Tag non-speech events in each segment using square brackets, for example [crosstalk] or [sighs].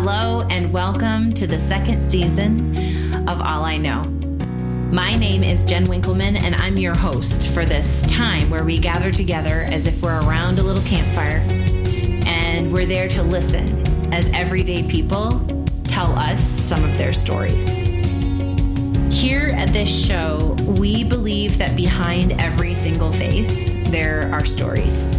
Hello, and welcome to the second season of All I Know. My name is Jen Winkleman, and I'm your host for this time where we gather together as if we're around a little campfire and we're there to listen as everyday people tell us some of their stories. Here at this show, we believe that behind every single face, there are stories.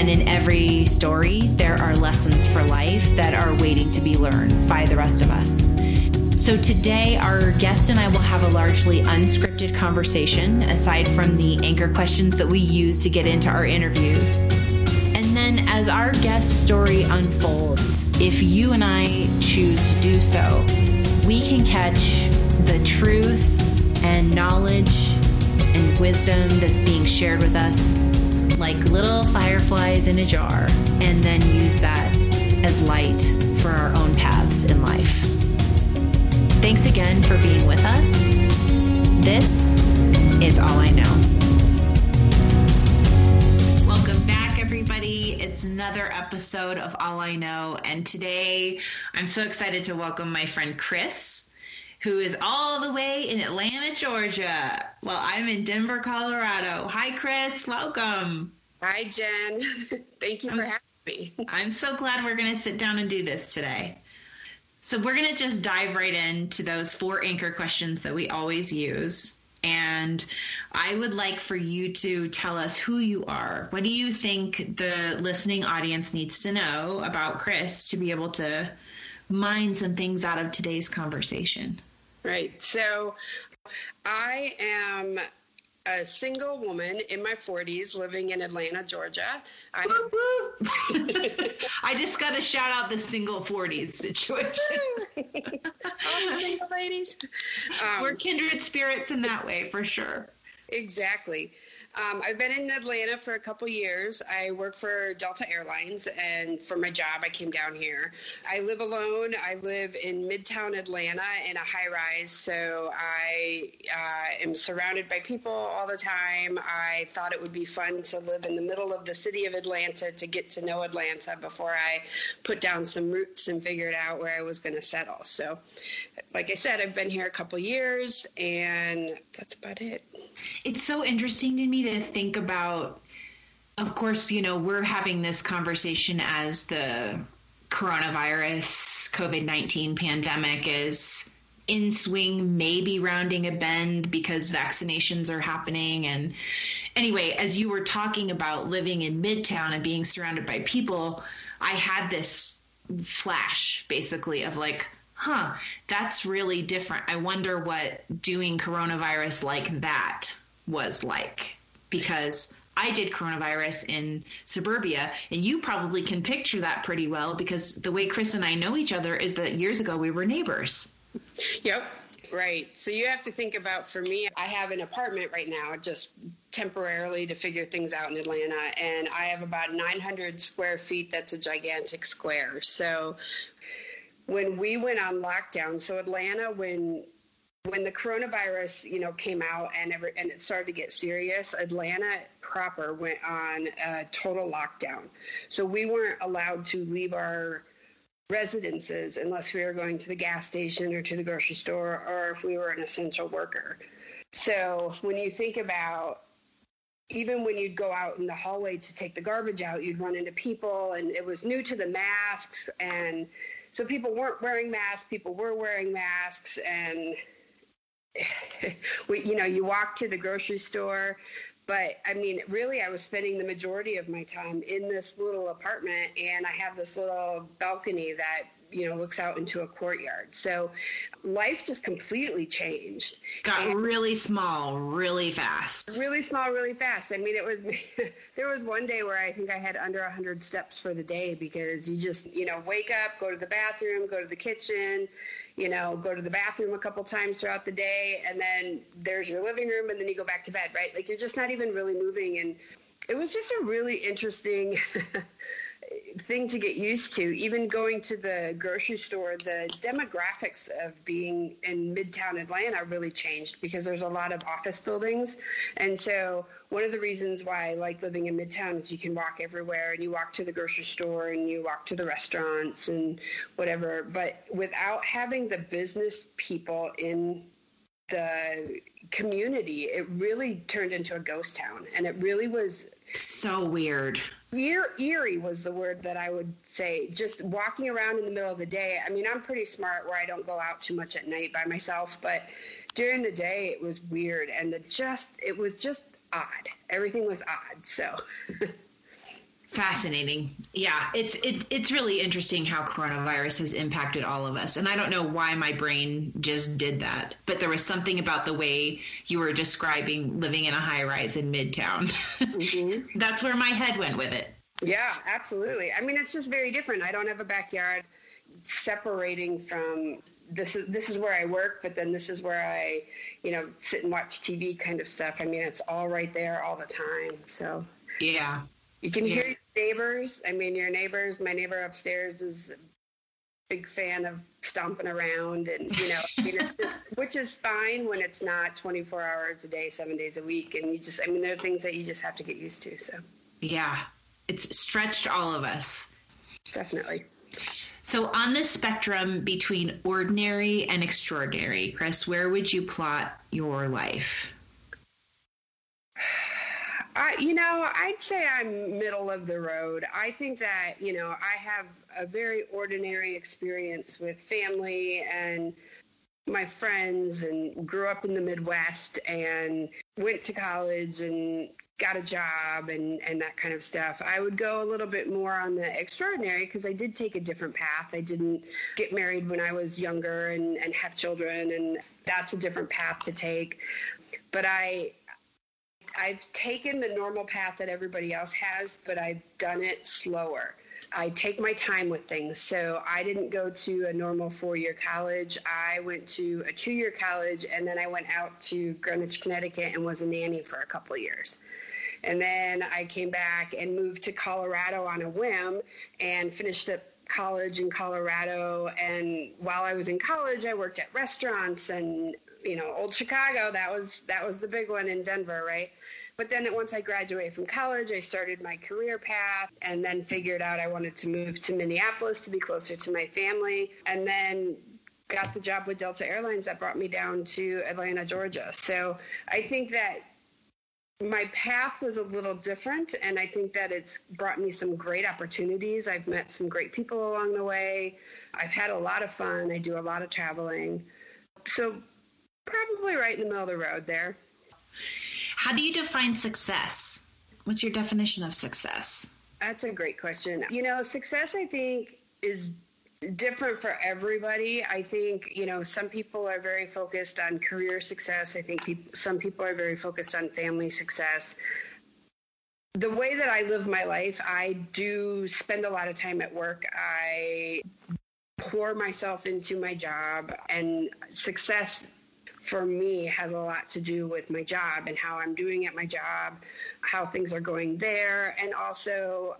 And in every story, there are lessons for life that are waiting to be learned by the rest of us. So today, our guest and I will have a largely unscripted conversation, aside from the anchor questions that we use to get into our interviews. And then, as our guest story unfolds, if you and I choose to do so, we can catch the truth and knowledge and wisdom that's being shared with us like little fireflies in a jar and then use that as light for our own paths in life. Thanks again for being with us. This is All I Know. Welcome back, everybody. It's another episode of All I Know. And today I'm so excited to welcome my friend Chris who is all the way in Atlanta, Georgia. Well, I'm in Denver, Colorado. Hi, Chris. Welcome. Hi, Jen. [laughs] Thank you for having me. [laughs] I'm so glad we're going to sit down and do this today. So, we're going to just dive right into those four anchor questions that we always use. And I would like for you to tell us who you are. What do you think the listening audience needs to know about Chris to be able to mine some things out of today's conversation? Right. So I am a single woman in my 40s living in Atlanta, Georgia. I, [laughs] I just got to shout out the single 40s situation. [laughs] All the single ladies. Um, We're kindred spirits in that way, for sure. Exactly. Um, I've been in Atlanta for a couple years. I work for Delta Airlines, and for my job, I came down here. I live alone. I live in Midtown Atlanta in a high rise, so I uh, am surrounded by people all the time. I thought it would be fun to live in the middle of the city of Atlanta to get to know Atlanta before I put down some roots and figured out where I was going to settle. So, like I said, I've been here a couple years, and that's about it. It's so interesting to me to think about. Of course, you know, we're having this conversation as the coronavirus, COVID 19 pandemic is in swing, maybe rounding a bend because vaccinations are happening. And anyway, as you were talking about living in Midtown and being surrounded by people, I had this flash basically of like, huh, that's really different. I wonder what doing coronavirus like that was like because I did coronavirus in suburbia, and you probably can picture that pretty well because the way Chris and I know each other is that years ago we were neighbors. Yep. Right. So you have to think about for me, I have an apartment right now, just temporarily to figure things out in Atlanta, and I have about 900 square feet. That's a gigantic square. So when we went on lockdown, so Atlanta, when when the coronavirus, you know, came out and ever, and it started to get serious, Atlanta proper went on a total lockdown. So we weren't allowed to leave our residences unless we were going to the gas station or to the grocery store or if we were an essential worker. So when you think about even when you'd go out in the hallway to take the garbage out, you'd run into people and it was new to the masks and so people weren't wearing masks, people were wearing masks and [laughs] we, you know, you walk to the grocery store, but I mean, really, I was spending the majority of my time in this little apartment, and I have this little balcony that you know looks out into a courtyard. So life just completely changed. Got and really small, really fast. Really small, really fast. I mean, it was [laughs] there was one day where I think I had under 100 steps for the day because you just you know wake up, go to the bathroom, go to the kitchen you know, go to the bathroom a couple times throughout the day, and then there's your living room, and then you go back to bed, right? Like you're just not even really moving. And it was just a really interesting [laughs] thing to get used to. Even going to the grocery store, the demographics of being in Midtown Atlanta really changed because there's a lot of office buildings. And so, one of the reasons why I like living in Midtown is you can walk everywhere and you walk to the grocery store and you walk to the restaurants and whatever. But without having the business people in the community, it really turned into a ghost town. And it really was so weird. Eer, eerie was the word that I would say. Just walking around in the middle of the day. I mean, I'm pretty smart where I don't go out too much at night by myself, but during the day it was weird and the just it was just odd. Everything was odd. So [laughs] Fascinating. Yeah, it's it, it's really interesting how coronavirus has impacted all of us. And I don't know why my brain just did that, but there was something about the way you were describing living in a high rise in Midtown. Mm-hmm. [laughs] That's where my head went with it. Yeah, absolutely. I mean, it's just very different. I don't have a backyard separating from this is this is where I work, but then this is where I, you know, sit and watch TV kind of stuff. I mean, it's all right there all the time. So yeah, you can yeah. hear your neighbors. I mean, your neighbors. My neighbor upstairs is a big fan of stomping around, and you know, I mean, it's just [laughs] which is fine when it's not 24 hours a day, seven days a week, and you just. I mean, there are things that you just have to get used to. So yeah, it's stretched all of us. Definitely. So, on the spectrum between ordinary and extraordinary, Chris, where would you plot your life? I, you know, I'd say I'm middle of the road. I think that, you know, I have a very ordinary experience with family and my friends and grew up in the Midwest and went to college and got a job and, and that kind of stuff. I would go a little bit more on the extraordinary because I did take a different path. I didn't get married when I was younger and, and have children, and that's a different path to take. But I I've taken the normal path that everybody else has, but I've done it slower. I take my time with things. So I didn't go to a normal four year college. I went to a two year college and then I went out to Greenwich, Connecticut and was a nanny for a couple of years. And then I came back and moved to Colorado on a whim and finished up college in Colorado. And while I was in college, I worked at restaurants and you know, old Chicago. That was that was the big one in Denver, right? But then once I graduated from college, I started my career path and then figured out I wanted to move to Minneapolis to be closer to my family. And then got the job with Delta Airlines that brought me down to Atlanta, Georgia. So I think that my path was a little different, and I think that it's brought me some great opportunities. I've met some great people along the way. I've had a lot of fun. I do a lot of traveling. So, probably right in the middle of the road there. How do you define success? What's your definition of success? That's a great question. You know, success, I think, is different for everybody. I think, you know, some people are very focused on career success. I think some people are very focused on family success. The way that I live my life, I do spend a lot of time at work. I pour myself into my job, and success for me has a lot to do with my job and how I'm doing at my job, how things are going there, and also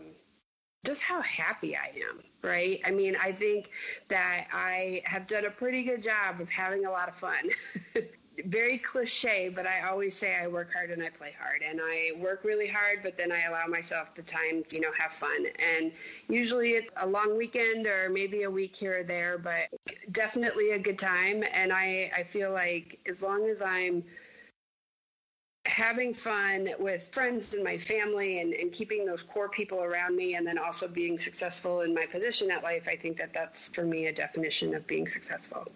just how happy I am, right? I mean, I think that I have done a pretty good job of having a lot of fun. [laughs] very cliche, but I always say I work hard and I play hard. And I work really hard, but then I allow myself the time to, you know, have fun. And usually it's a long weekend or maybe a week here or there, but definitely a good time. And I, I feel like as long as I'm having fun with friends and my family and, and keeping those core people around me and then also being successful in my position at life, I think that that's for me a definition of being successful.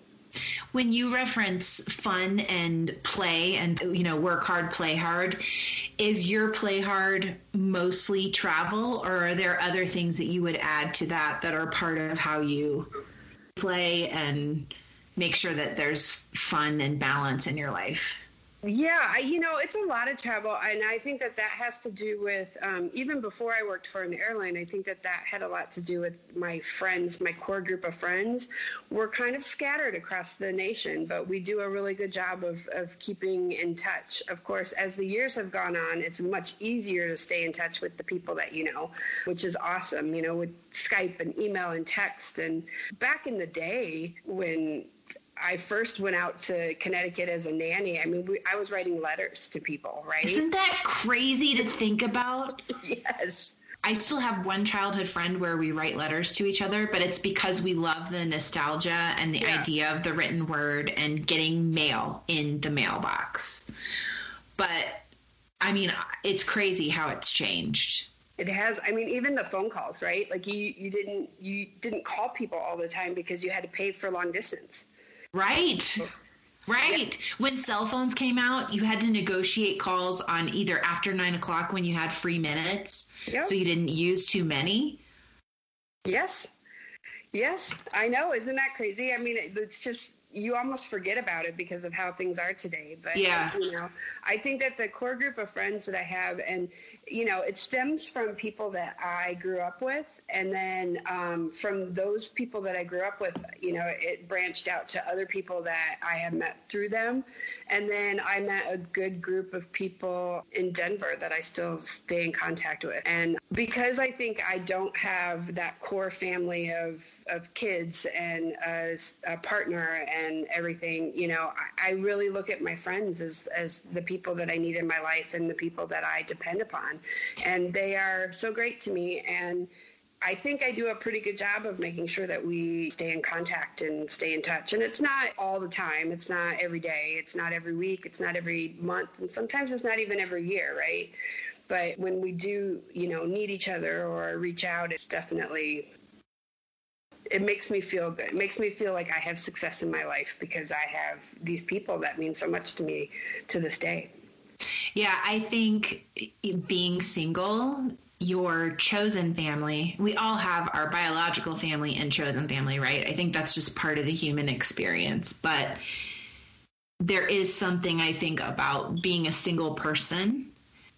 When you reference fun and play and you know work hard, play hard, is your play hard mostly travel or are there other things that you would add to that that are part of how you play and make sure that there's fun and balance in your life? Yeah, I, you know, it's a lot of travel, and I think that that has to do with um, even before I worked for an airline. I think that that had a lot to do with my friends, my core group of friends. We're kind of scattered across the nation, but we do a really good job of of keeping in touch. Of course, as the years have gone on, it's much easier to stay in touch with the people that you know, which is awesome. You know, with Skype and email and text. And back in the day when I first went out to Connecticut as a nanny. I mean, we, I was writing letters to people, right? Isn't that crazy to think about? [laughs] yes. I still have one childhood friend where we write letters to each other, but it's because we love the nostalgia and the yeah. idea of the written word and getting mail in the mailbox. But I mean, it's crazy how it's changed. It has. I mean, even the phone calls, right? Like you, you didn't, you didn't call people all the time because you had to pay for long distance. Right. Right. When cell phones came out, you had to negotiate calls on either after nine o'clock when you had free minutes, yep. so you didn't use too many. Yes. Yes, I know. Isn't that crazy? I mean, it's just you almost forget about it because of how things are today. But yeah, you know, I think that the core group of friends that I have, and you know, it stems from people that I grew up with. And then um, from those people that I grew up with, you know, it branched out to other people that I have met through them. And then I met a good group of people in Denver that I still stay in contact with. And because I think I don't have that core family of, of kids and a, a partner and everything, you know, I, I really look at my friends as, as the people that I need in my life and the people that I depend upon on. And they are so great to me. And I think I do a pretty good job of making sure that we stay in contact and stay in touch. And it's not all the time. It's not every day. It's not every week. It's not every month. And sometimes it's not even every year, right? But when we do, you know, need each other or reach out, it's definitely it makes me feel good. It makes me feel like I have success in my life because I have these people that mean so much to me to this day. Yeah, I think being single, your chosen family, we all have our biological family and chosen family, right? I think that's just part of the human experience. But there is something I think about being a single person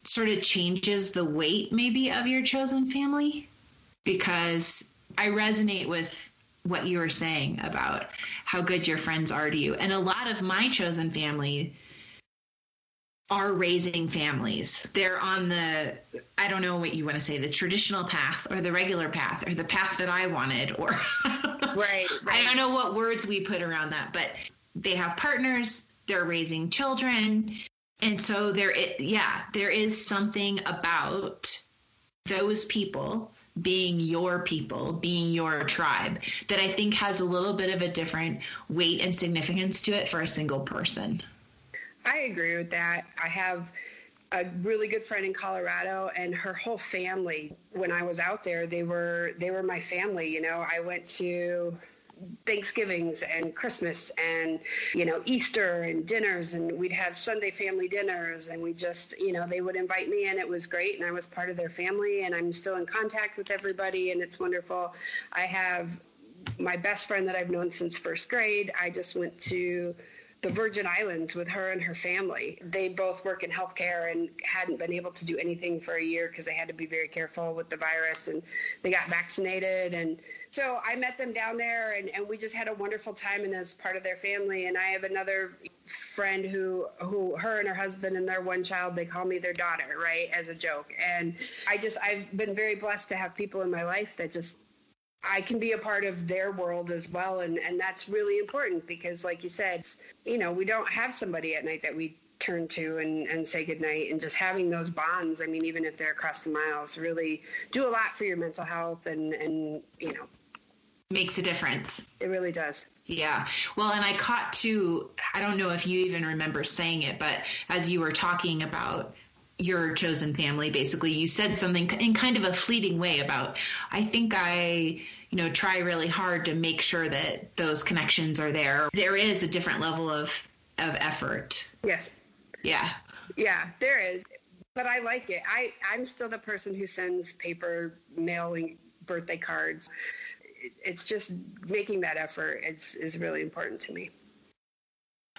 sort of changes the weight maybe of your chosen family because I resonate with what you were saying about how good your friends are to you. And a lot of my chosen family are raising families. They're on the, I don't know what you want to say, the traditional path or the regular path or the path that I wanted, or right, [laughs] right. I don't know what words we put around that, but they have partners, they're raising children. And so there, yeah, there is something about those people being your people, being your tribe, that I think has a little bit of a different weight and significance to it for a single person. I agree with that. I have a really good friend in Colorado and her whole family when I was out there they were they were my family you know I went to Thanksgivings and Christmas and you know Easter and dinners and we'd have Sunday family dinners and we just you know they would invite me and it was great and I was part of their family and I'm still in contact with everybody and it's wonderful. I have my best friend that I've known since first grade. I just went to the Virgin Islands with her and her family. They both work in healthcare and hadn't been able to do anything for a year because they had to be very careful with the virus and they got vaccinated. And so I met them down there and, and we just had a wonderful time and as part of their family. And I have another friend who, who her and her husband and their one child, they call me their daughter, right, as a joke. And I just, I've been very blessed to have people in my life that just I can be a part of their world as well. And, and that's really important because, like you said, you know, we don't have somebody at night that we turn to and, and say goodnight. And just having those bonds, I mean, even if they're across the miles, really do a lot for your mental health and, and you know, makes a difference. It really does. Yeah. Well, and I caught too, I don't know if you even remember saying it, but as you were talking about your chosen family basically. You said something in kind of a fleeting way about i think i you know try really hard to make sure that those connections are there. There is a different level of of effort. Yes. Yeah. Yeah there is. But i like it. I i'm still the person who sends paper mailing birthday cards. It's just making that effort is is really important to me.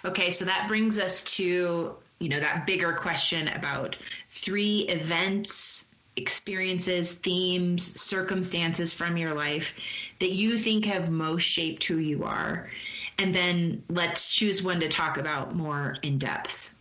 Okay, so that brings us to, you know, that bigger question about three events, experiences, themes, circumstances from your life that you think have most shaped who you are. And then let's choose one to talk about more in depth.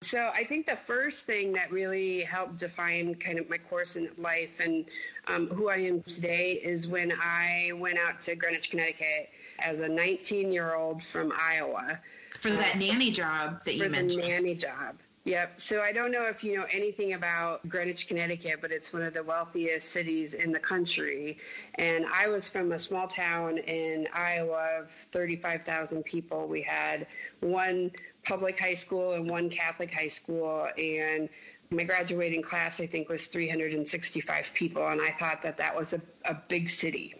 So I think the first thing that really helped define kind of my course in life and um, who I am today is when I went out to Greenwich, Connecticut as a 19 year old from Iowa. For that uh, nanny job that you mentioned. Nanny job. Yep. So I don't know if you know anything about Greenwich, Connecticut, but it's one of the wealthiest cities in the country. And I was from a small town in Iowa of 35,000 people. We had one public high school and one Catholic high school. And my graduating class, I think, was 365 people. And I thought that that was a, a big city,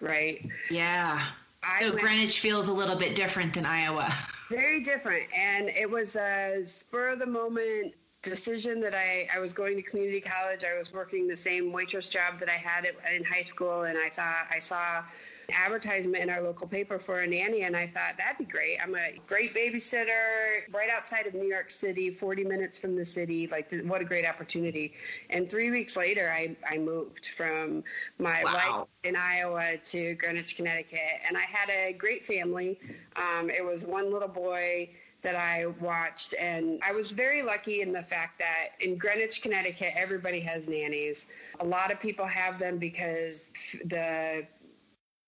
right? Yeah. I so went, Greenwich feels a little bit different than Iowa. [laughs] Very different. And it was a spur of the moment decision that I, I was going to community college. I was working the same waitress job that I had in high school. And I saw I saw advertisement in our local paper for a nanny, and I thought that'd be great. I'm a great babysitter right outside of New York City, 40 minutes from the city. Like, what a great opportunity. And three weeks later, I, I moved from my wow. life in Iowa to Greenwich, Connecticut, and I had a great family. Um, it was one little boy that I watched. And I was very lucky in the fact that in Greenwich, Connecticut, everybody has nannies. A lot of people have them because the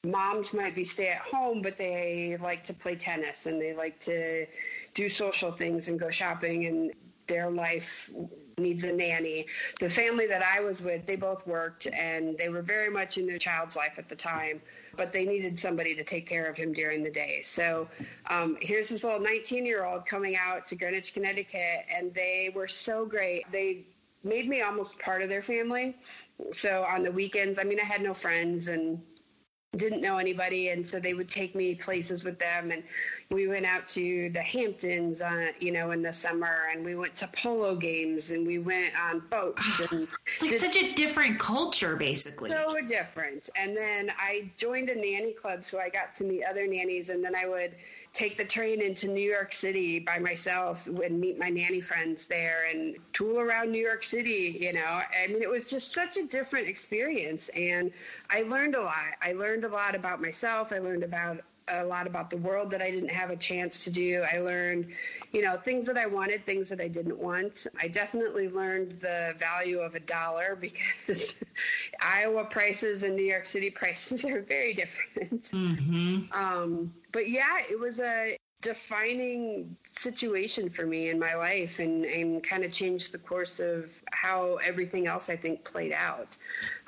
moms might be stay at home, but they like to play tennis and they like to do social things and go shopping, and their life needs a nanny. The family that I was with, they both worked and they were very much in their child's life at the time, but they needed somebody to take care of him during the day. So um, here's this little 19 year old coming out to Greenwich, Connecticut, and they were so great. They made me almost part of their family. So on the weekends, I mean, I had no friends and didn't know anybody and so they would take me places with them. And we went out to the hamptons uh, you know in the summer and we went to polo games and we went on boats [sighs] and it's like did, such a different culture basically. So different. And then i joined a nanny club so i got to meet other nannies and then i would take the train into New York City by myself and meet my nanny friends there and tool around New York City, you know. I mean, it was just such a different experience. And I learned a lot. I learned a lot about myself. I learned about a lot about the world that I didn't have a chance to do. I learned, you know, things that I wanted, things that I didn't want. I definitely learned the value of a dollar [laughs] because Iowa prices and New York City prices [laughs] are very different. Mm-hmm. Um, but yeah, it was a defining situation for me in my life and, and kind of changed the course of how everything else I think played out.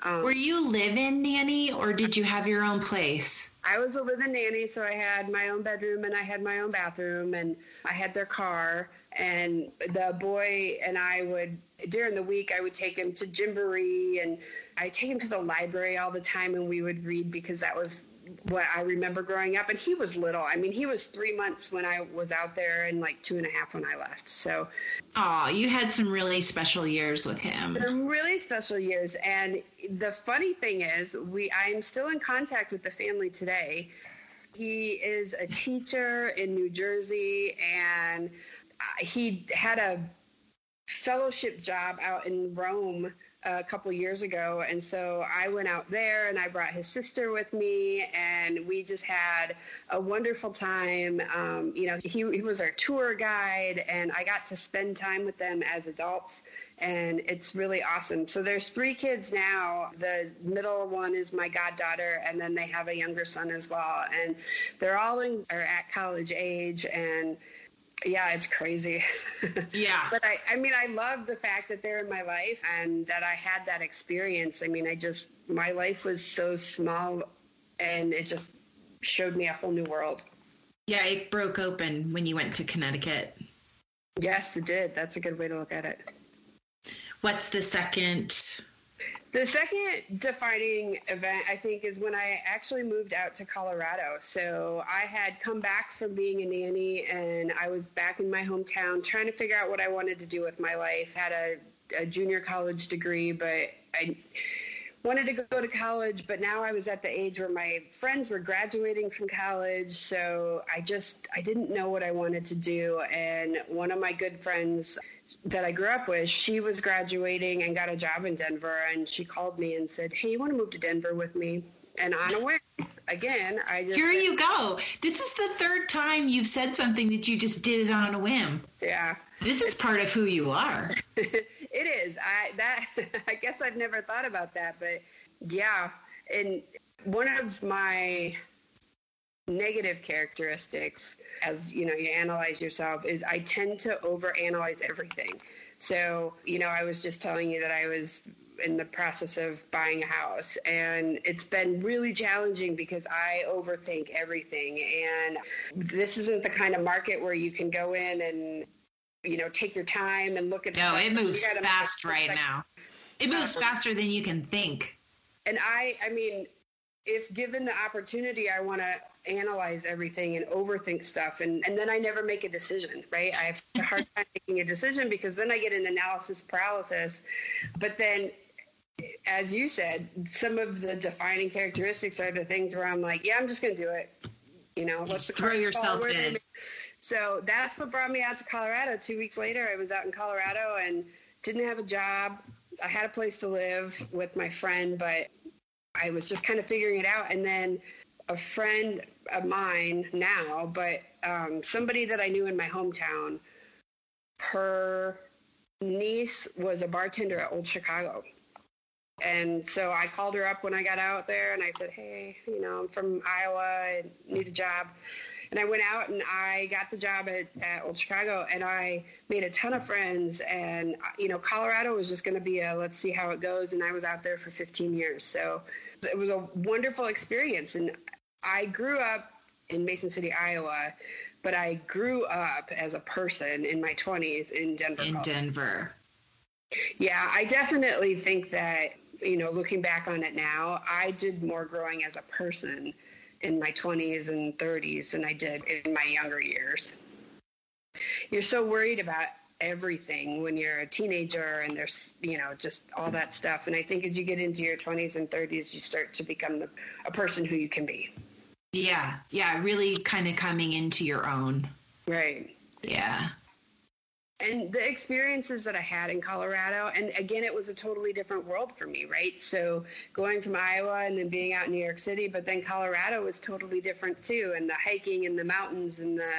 Um, Were you live-in nanny or did you have your own place? I was a live-in nanny, so I had my own bedroom and I had my own bathroom and I had their car. And the boy and I would during the week I would take him to Gymboree and I take him to the library all the time and we would read because that was what I remember growing up. And he was little. I mean, he was three months when I was out there and like two and a half when I left. So, oh, you had some really special years with him. Some really special years. And the funny thing is, we I'm still in contact with the family today. He is a teacher in New Jersey, and uh, he had a fellowship job out in Rome a couple years ago. And so I went out there and I brought his sister with me, and we just had a wonderful time. Um, you know, he, he was our tour guide, and I got to spend time with them as adults. And it's really awesome. So there's three kids now. The middle one is my goddaughter, and then they have a younger son as well. And they're all in, are at college age, and yeah, it's crazy. [laughs] Yeah. but I, I mean, I love the fact that they're in my life and that I had that experience. I mean, I just, my life was so small and it just showed me a whole new world. Yeah, it broke open when you went to Connecticut. Yes, it did. That's a good way to look at it. What's the second the second defining event, I think, is when I actually moved out to Colorado. So I had come back from being a nanny and I was back in my hometown trying to figure out what I wanted to do with my life. Had a, a junior college degree, but I wanted to go to college, but now I was at the age where my friends were graduating from college. So I just, I didn't know what I wanted to do. And one of my good friends that I grew up with, she was graduating and got a job in Denver. And she called me and said, Hey, you want to move to Denver with me? And on a whim, again, I just. Here you go. This is the third time you've said something that you just did it on a whim. Yeah. This is part of who you are. [laughs] it is. I that [laughs] I guess I've never thought about that, but yeah. And one of my negative characteristics as you know you analyze yourself is I tend to overanalyze everything. So, you know, I was just telling you that I was in the process of buying a house and it's been really challenging because I overthink everything. And this isn't the kind of market where you can go in and you know take your time and look at no it moves fast right now. It moves uh-huh. faster than you can think. And i i mean if given the opportunity i want to analyze everything and overthink stuff and, and then i never make a decision right i have a hard time making a decision because then i get an analysis paralysis but then as you said some of the defining characteristics are the things where i'm like yeah i'm just going to do it you know let's throw yourself in so that's what brought me out to Colorado. Two weeks later, I was out in Colorado and didn't have a job. I had a place to live with my friend, but I was just kind of figuring it out. And then a friend of mine now, but um, somebody that I knew in my hometown, her niece was a bartender at Old Chicago. And so I called her up when I got out there and I said, Hey, you know, I'm from Iowa. I need a job. And I went out and I got the job at, at Old Chicago and I made a ton of friends. And, you know, Colorado was just going to be a let's see how it goes. And I was out there for 15 years. So it was a wonderful experience. And I grew up in Mason City, Iowa, but I grew up as a person in my 20s in Denver. In Colorado. Denver. Yeah, I definitely think that, you know, looking back on it now, I did more growing as a person in my 20s and 30s than I did in my younger years. You're so worried about everything when you're a teenager and there's you know just all that stuff. And i think as you get into your 20s and 30s you start to become the, a person who you can be. Yeah. Yeah. Really kind of coming into your own. Right. Yeah. And the experiences that I had in Colorado, and again, it was a totally different world for me, right? So going from Iowa and then being out in New York City, but then Colorado was totally different too, and the hiking and the mountains and the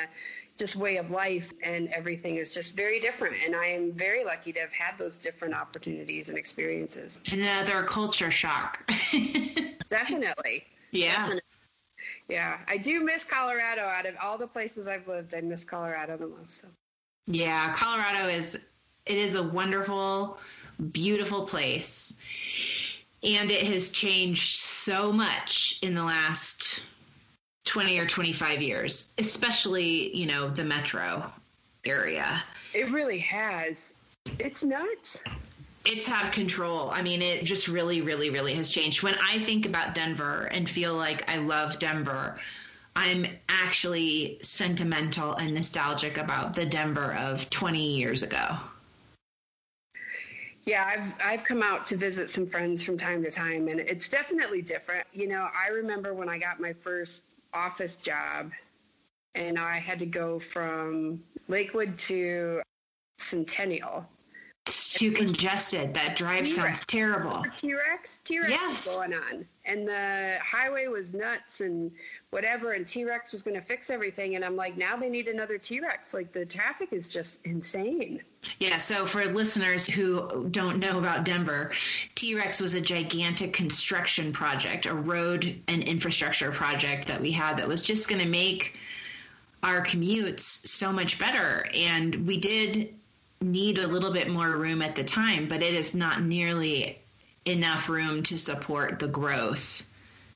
just way of life and everything is just very different. And I am very lucky to have had those different opportunities and experiences. Another culture shock. [laughs] Definitely. Yeah. Definitely. Yeah, I do miss Colorado. Out of all the places I've lived, I miss Colorado the most. So. Yeah, Colorado is it is a wonderful, beautiful place. And it has changed so much in the last 20 or 25 years, especially, you know, the metro area. It really has. It's nuts. It's had control. I mean, it just really, really, really has changed. When I think about Denver and feel like I love Denver, I'm actually sentimental and nostalgic about the Denver of 20 years ago. Yeah, I've I've come out to visit some friends from time to time and it's definitely different. You know, I remember when I got my first office job and I had to go from Lakewood to Centennial. It's too congested. That drive T-Rex. sounds terrible. T-Rex, T-Rex yes. going on. And the highway was nuts and whatever and T-Rex was going to fix everything and I'm like now they need another T-Rex like the traffic is just insane. Yeah, so for listeners who don't know about Denver, T-Rex was a gigantic construction project, a road and infrastructure project that we had that was just going to make our commutes so much better and we did need a little bit more room at the time, but it is not nearly enough room to support the growth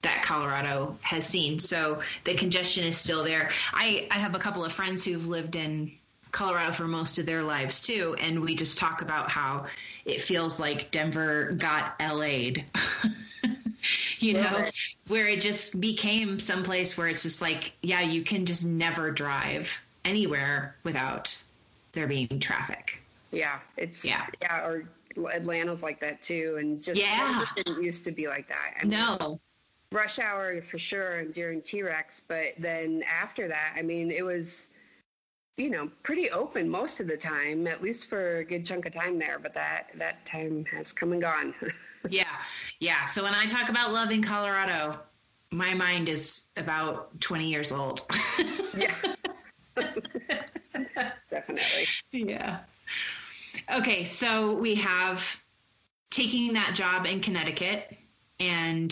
that Colorado has seen. So the congestion is still there. I, I have a couple of friends who've lived in Colorado for most of their lives too, and we just talk about how it feels like Denver got LA'd. [laughs] you know, where it just became someplace where it's just like, yeah, you can just never drive anywhere without there being traffic. Yeah, it's yeah, yeah, or Atlanta's like that too, and just yeah, it didn't used to be like that. I mean, no, rush hour for sure and during T-Rex, but then after that, I mean, it was you know pretty open most of the time, at least for a good chunk of time there. But that that time has come and gone. [laughs] yeah, yeah. So when I talk about loving Colorado, my mind is about twenty years old. [laughs] yeah. [laughs] Definitely. Yeah. Okay, so we have taking that job in Connecticut and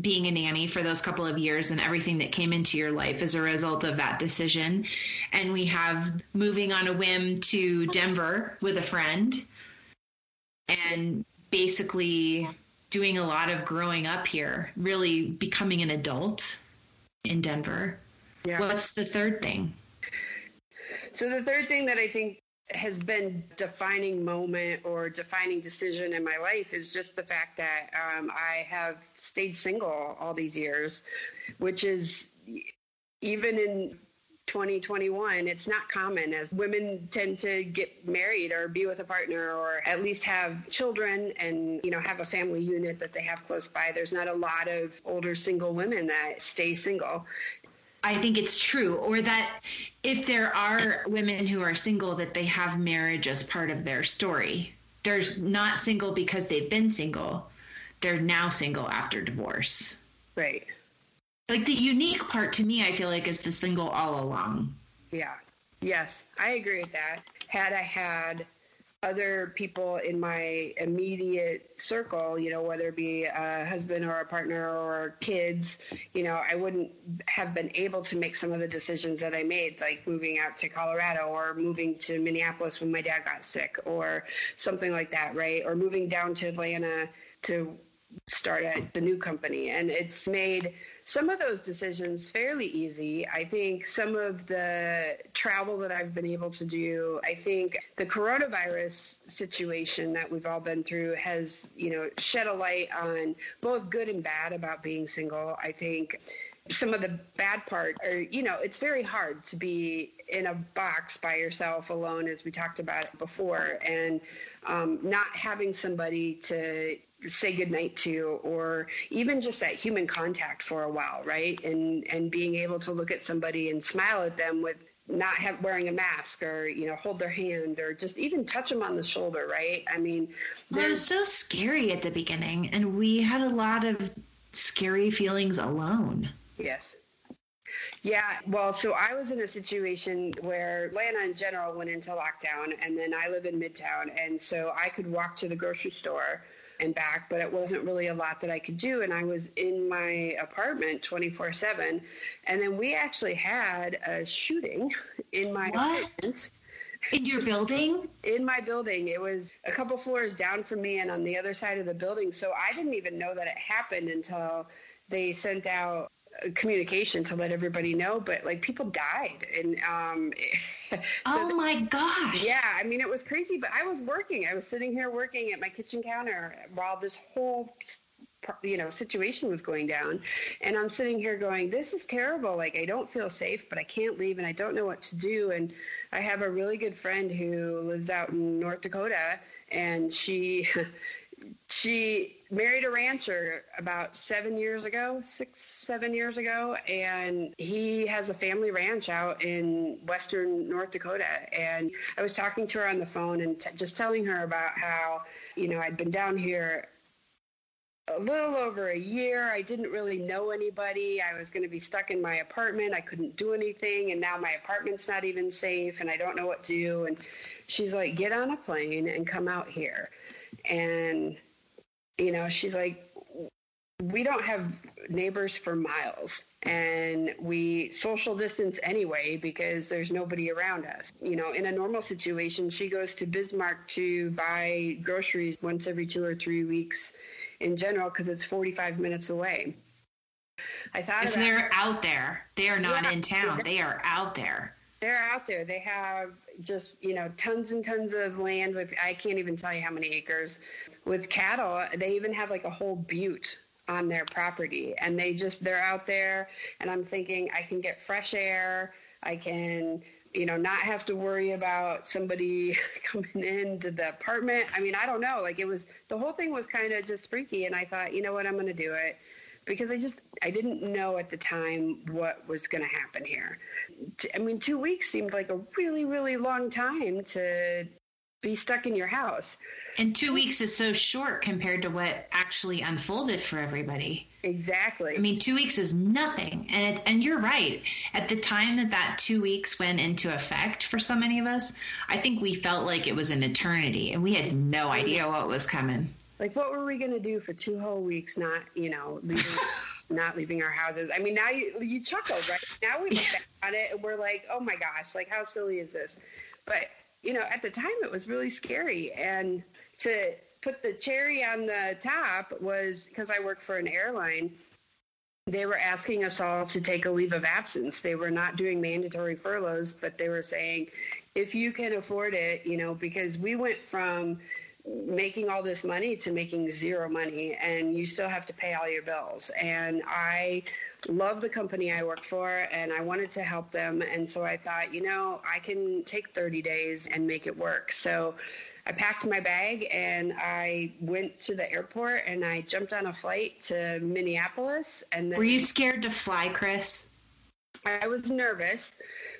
being a nanny for those couple of years and everything that came into your life as a result of that decision. And we have moving on a whim to Denver with a friend and basically doing a lot of growing up here, really becoming an adult in Denver. Yeah. What's the third thing? So the third thing that I think has been defining moment or defining decision in my life is just the fact that um, I have stayed single all these years, which is even in 2021 it's not common as women tend to get married or be with a partner or at least have children and you know have a family unit that they have close by. There's not a lot of older single women that stay single I think it's true, or that if there are women who are single, that they have marriage as part of their story. They're not single because they've been single. They're now single after divorce. Right. Like the unique part to me, I feel like, is the single all along. Yeah. Yes, I agree with that. Had I had other people in my immediate circle, you know, whether it be a husband or a partner or kids, you know, I wouldn't have been able to make some of the decisions that I made, like moving out to Colorado or moving to Minneapolis when my dad got sick or something like that, right? Or moving down to Atlanta to start at the new company. And it's made some of those decisions fairly easy. I think some of the travel that I've been able to do, I think the coronavirus situation that we've all been through has, you know, shed a light on both good and bad about being single. I think some of the bad part are you know it's very hard to be in a box by yourself alone as we talked about before and um, not having somebody to say goodnight to or even just that human contact for a while right? And and being able to look at somebody and smile at them with not have, wearing a mask or you know hold their hand or just even touch them on the shoulder right? I mean well, it was so scary at the beginning and we had a lot of scary feelings alone. Yes. Yeah, well, so I was in a situation where Atlanta in general went into lockdown, and then I live in Midtown, and so I could walk to the grocery store and back, but it wasn't really a lot that I could do. And I was in my apartment 24 7. And then we actually had a shooting in my what? apartment. In your building? In my building. It was a couple floors down from me and on the other side of the building. So I didn't even know that it happened until they sent out communication to let everybody know, but like people died, and um, [laughs] so oh my gosh, yeah, I mean it was crazy. But I was working. I was sitting here working at my kitchen counter while this whole you know situation was going down and i'm sitting here going this is terrible like i don't feel safe but i can't leave and i don't know what to do and i have a really good friend who lives out in north dakota and she [laughs] she married a rancher about seven years ago, six, seven years ago, and he has a family ranch out in western North Dakota. And I was talking to her on the phone and t- just telling her about how, you know, I'd been down here a little over a year. I didn't really know anybody. I was going to be stuck in my apartment. I couldn't do anything. And now my apartment's not even safe and I don't know what to do. And she's like, get on a plane and come out here. And you know, she's like, we don't have neighbors for miles and we social distance anyway because there's nobody around us. You know, in a normal situation, she goes to Bismarck to buy groceries once every two or three weeks in general because it's 45 minutes away. I thought because they're out there. They are not yeah, in town. They are out there. They're out there. They have just, you know, tons and tons of land with, I can't even tell you how many acres with cattle, they even have like a whole butte on their property and they just they're out there and I'm thinking I can get fresh air, I can you know, not have to worry about somebody [laughs] coming into the apartment. I mean, I don't know. Like it was, the whole thing was kind of just freaky. And I thought, you know what, I'm going to do it because I just, I didn't know at the time what was going to happen here. I mean, two weeks seemed like a really, really long time to be stuck in your house. And two weeks is so short compared to what actually unfolded for everybody. Exactly. I mean, two weeks is nothing. And, it, and you're right. At the time that that two weeks went into effect for so many of us, I think we felt like it was an eternity and we had no idea what was coming. Like, what were we going to do for two whole weeks, not, you know, leaving, [laughs] not leaving our houses? I mean, now you, you chuckle, right? Now we look back on it and we're like, oh my gosh, like, how silly is this? But, you know, at the time it was really scary. And, to put the cherry on the top was because I work for an airline. They were asking us all to take a leave of absence. They were not doing mandatory furloughs, but they were saying, if you can afford it, you know, because we went from making all this money to making zero money and you still have to pay all your bills. And I love the company I work for and I wanted to help them. And so I thought, you know, I can take 30 days and make it work. So I packed my bag and I went to the airport and I jumped on a flight to Minneapolis. And then, were you scared to fly, Chris? I was nervous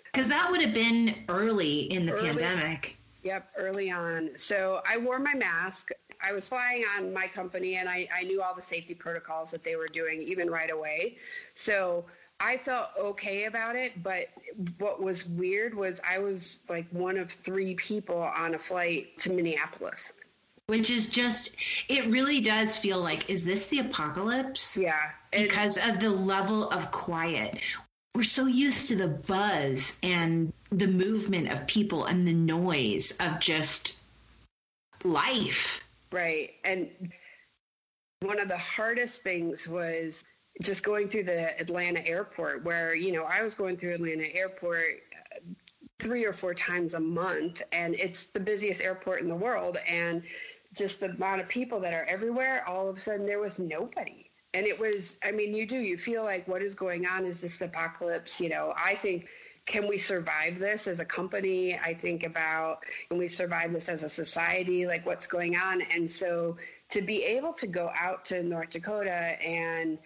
because that would have been early in the early, pandemic. Yep, early on. So I wore my mask. I was flying on my company and I, I knew all the safety protocols that they were doing even right away. So I felt okay about it, but what was weird was I was like one of three people on a flight to Minneapolis. Which is just, it really does feel like, is this the apocalypse? Yeah. Because of the level of quiet. We're so used to the buzz and the movement of people and the noise of just life. Right. And one of the hardest things was just going through the Atlanta airport, where, you know, I was going through Atlanta airport uh, three or four times a month, and it's the busiest airport in the world. And just the amount of people that are everywhere, all of a sudden there was nobody. And it was, I mean, you do, you feel like, what is going on? Is this the apocalypse? You know, I think can we survive this as a company? I think about can we survive this as a society? Like what's going on? And so to be able to go out to North Dakota and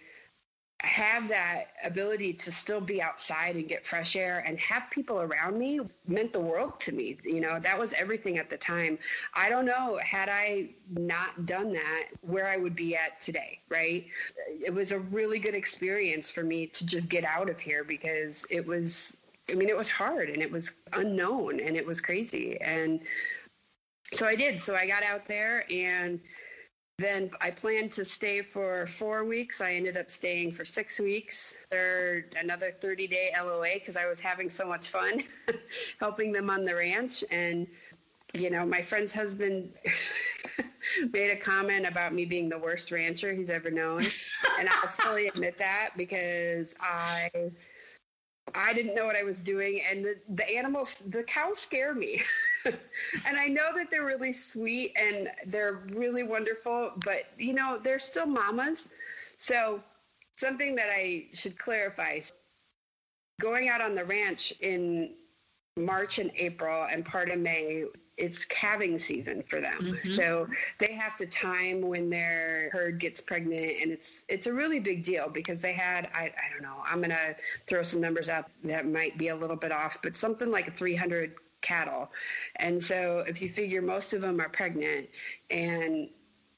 have that ability to still be outside and get fresh air and have people around me meant the world to me. You know, that was everything at the time. I don't know, had I not done that, where I would be at today, right? It was a really good experience for me to just get out of here because it was, I mean, it was hard and it was unknown and it was crazy. And so I did. So I got out there and then I planned to stay for four weeks. I ended up staying for six weeks. There another 30 day LOA because I was having so much fun [laughs] helping them on the ranch. And, you know, my friend's husband [laughs] made a comment about me being the worst rancher he's ever known. and I'll fully admit that because I. I didn't know what I was doing, and the, the animals, the cows scare me. [laughs] and I know that they're really sweet and they're really wonderful, but you know, they're still mamas. So, something that I should clarify going out on the ranch in March and April and part of May, it's calving season for them. Mm-hmm. So they have to time when their herd gets pregnant and it's it's a really big deal because they had I, I don't know, I'm gonna throw some numbers out that might be a little bit off, but something like 300 cattle. And so if you figure most of them are pregnant and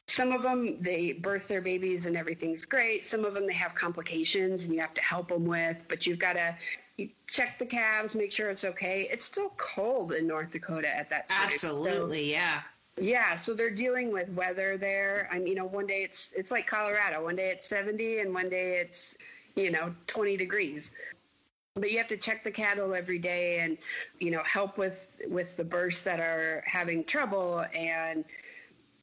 some of them they birth their babies and everything's great some of them they have complications and you have to help them with but you've got to check the calves make sure it's okay. It's still cold in north dakota at that time absolutely so, yeah. Yeah so they're dealing with weather there. I mean you know one day it's it's like colorado. One day it's 70 and one day it's you know 20 degrees. But you have to check the cattle every day and you know help with with the births that are having trouble. And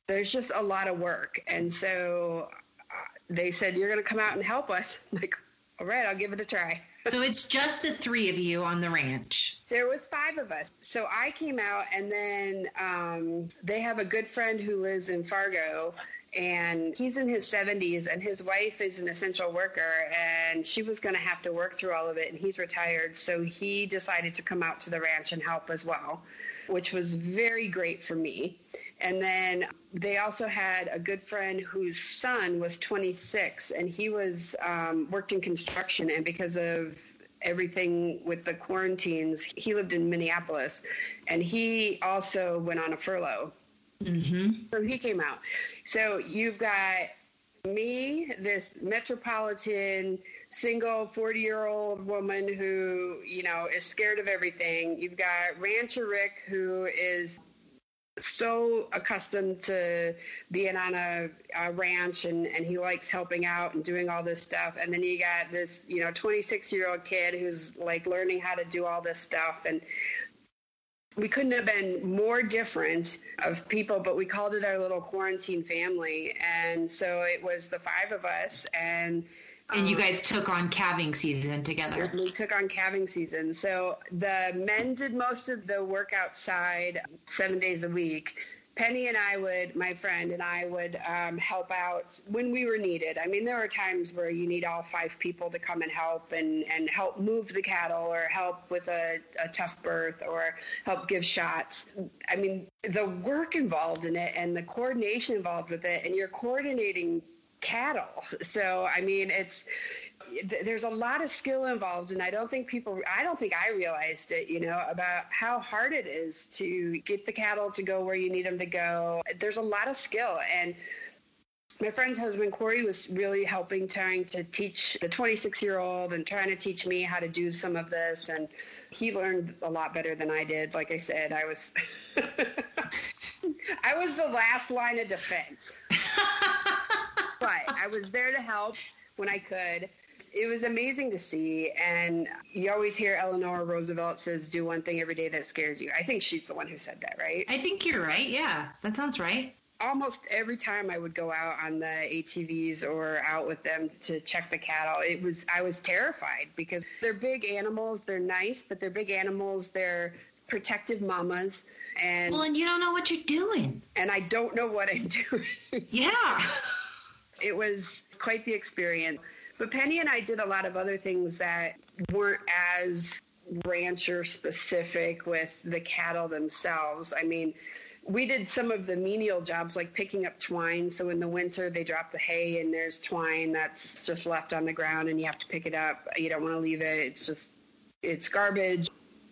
there's just a lot of work. And so uh, they said you're going to come out and help us. I'm [laughs] like all right i'll give it a try so it's just the three of you on the ranch. There was five of us. So i came out and then um, they have a good friend who lives in fargo and he's in his 70s and his wife is an essential worker and she was going to have to work through all of it and he's retired. So he decided to come out to the ranch and help as well which was very great for me and then they also had a good friend whose son was 26 and he was um, worked in construction and because of everything with the quarantines he lived in minneapolis and he also went on a furlough Mm-hmm. so he came out. So you've got me, this metropolitan single 40 year old woman who, you know, is scared of everything. You've got Rancher Rick, who is so accustomed to being on a, a ranch and, and he likes helping out and doing all this stuff. And then you got this, you know, 26 year old kid who's like learning how to do all this stuff. And we couldn't have been more different of people, but we called it our little quarantine family. And so it was the five of us and and you guys took on calving season together. We took on calving season. So the men did most of the work outside seven days a week. Penny and I would, my friend and I would um, help out when we were needed. I mean, there are times where you need all five people to come and help and, and help move the cattle or help with a, a tough birth or help give shots. I mean, the work involved in it and the coordination involved with it, and you're coordinating cattle. So, I mean, it's there's a lot of skill involved and i don't think people i don't think i realized it you know about how hard it is to get the cattle to go where you need them to go. There's a lot of skill and my friend's husband corey was really helping trying to teach the 26 year old and trying to teach me how to do some of this and he learned a lot better than i did. Like i said i was [laughs] i was the last line of defense [laughs] but i was there to help when i could it was amazing to see. And you always hear Eleanor Roosevelt says, do one thing every day that scares you. I think she's the one who said that, right? I think you're right. Yeah, that sounds right. Almost every time I would go out on the ATVs or out with them to check the cattle, it was I was terrified because they're big animals. They're nice, but they're big animals. They're protective mamas, and well, and you don't know what you're doing, and I don't know what I'm [laughs] doing. yeah, it was quite the experience. But Penny and I did a lot of other things that weren't as rancher specific with the cattle themselves. I mean, we did some of the menial jobs like picking up twine. So in the winter, they drop the hay and there's twine that's just left on the ground and you have to pick it up. You don't want to leave it. It's just, it's garbage.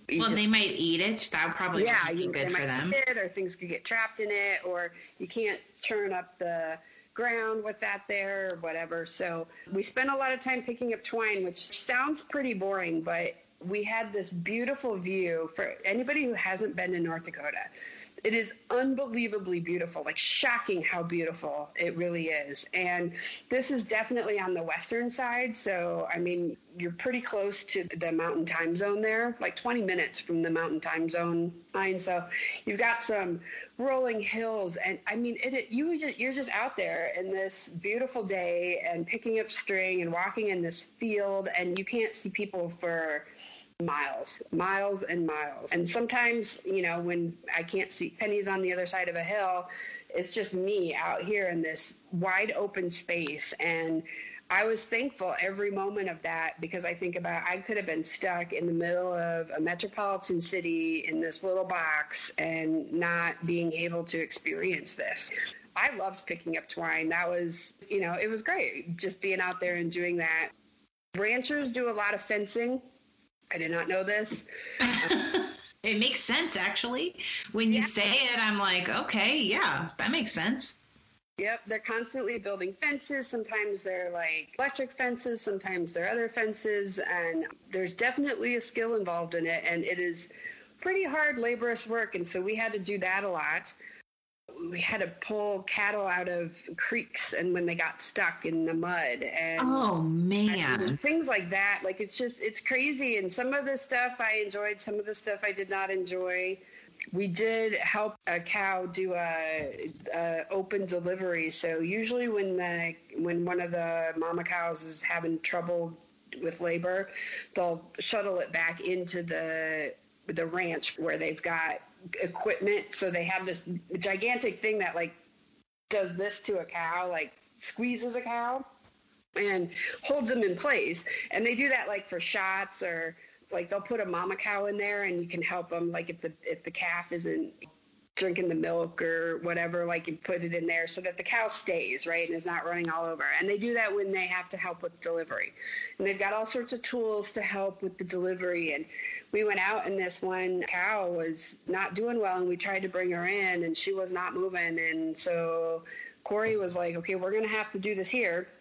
You well, just, they might eat it. That would probably yeah, be you, good for them. It, or things could get trapped in it, or you can't churn up the ground with that there or whatever. So we spent a lot of time picking up twine, which sounds pretty boring, but we had this beautiful view for anybody who hasn't been to North Dakota. It is unbelievably beautiful, like shocking how beautiful it really is. And this is definitely on the western side. So, I mean, you're pretty close to the mountain time zone there, like 20 minutes from the mountain time zone line. So, you've got some rolling hills. And I mean, it, it, you just, you're just out there in this beautiful day and picking up string and walking in this field, and you can't see people for miles, miles and miles. And sometimes, you know, when I can't see Penny's on the other side of a hill, it's just me out here in this wide open space. And I was thankful every moment of that because I think about I could have been stuck in the middle of a metropolitan city in this little box and not being able to experience this. I loved picking up twine. That was, you know, it was great just being out there and doing that. Ranchers do a lot of fencing. I did not know this. [laughs] it makes sense, actually. When you yeah. say it, I'm like, okay, yeah, that makes sense. Yep, they're constantly building fences. Sometimes they're like electric fences, sometimes they're other fences, and there's definitely a skill involved in it, and it is pretty hard, laborious work. And so we had to do that a lot we had to pull cattle out of creeks and when they got stuck in the mud and oh man. and things like that. Like it's just it's crazy. And some of the stuff i enjoyed some of the stuff i did not enjoy. We did help a cow do a, a, open delivery. So usually when the when one of the mama cows is having trouble with labor they'll shuttle it back into the the ranch where they've got equipment. So they have this gigantic thing that like does this to a cow, like squeezes a cow and holds them in place. And they do that like for shots or like they'll put a mama cow in there and you can help them like if the if the calf isn't drinking the milk or whatever like you put it in there so that the cow stays right and is not running all over. And they do that when they have to help with delivery. And they've got all sorts of tools to help with the delivery. And we went out and this one cow was not doing well and we tried to bring her in and she was not moving. And so corey was like okay we're going to have to do this here. [laughs]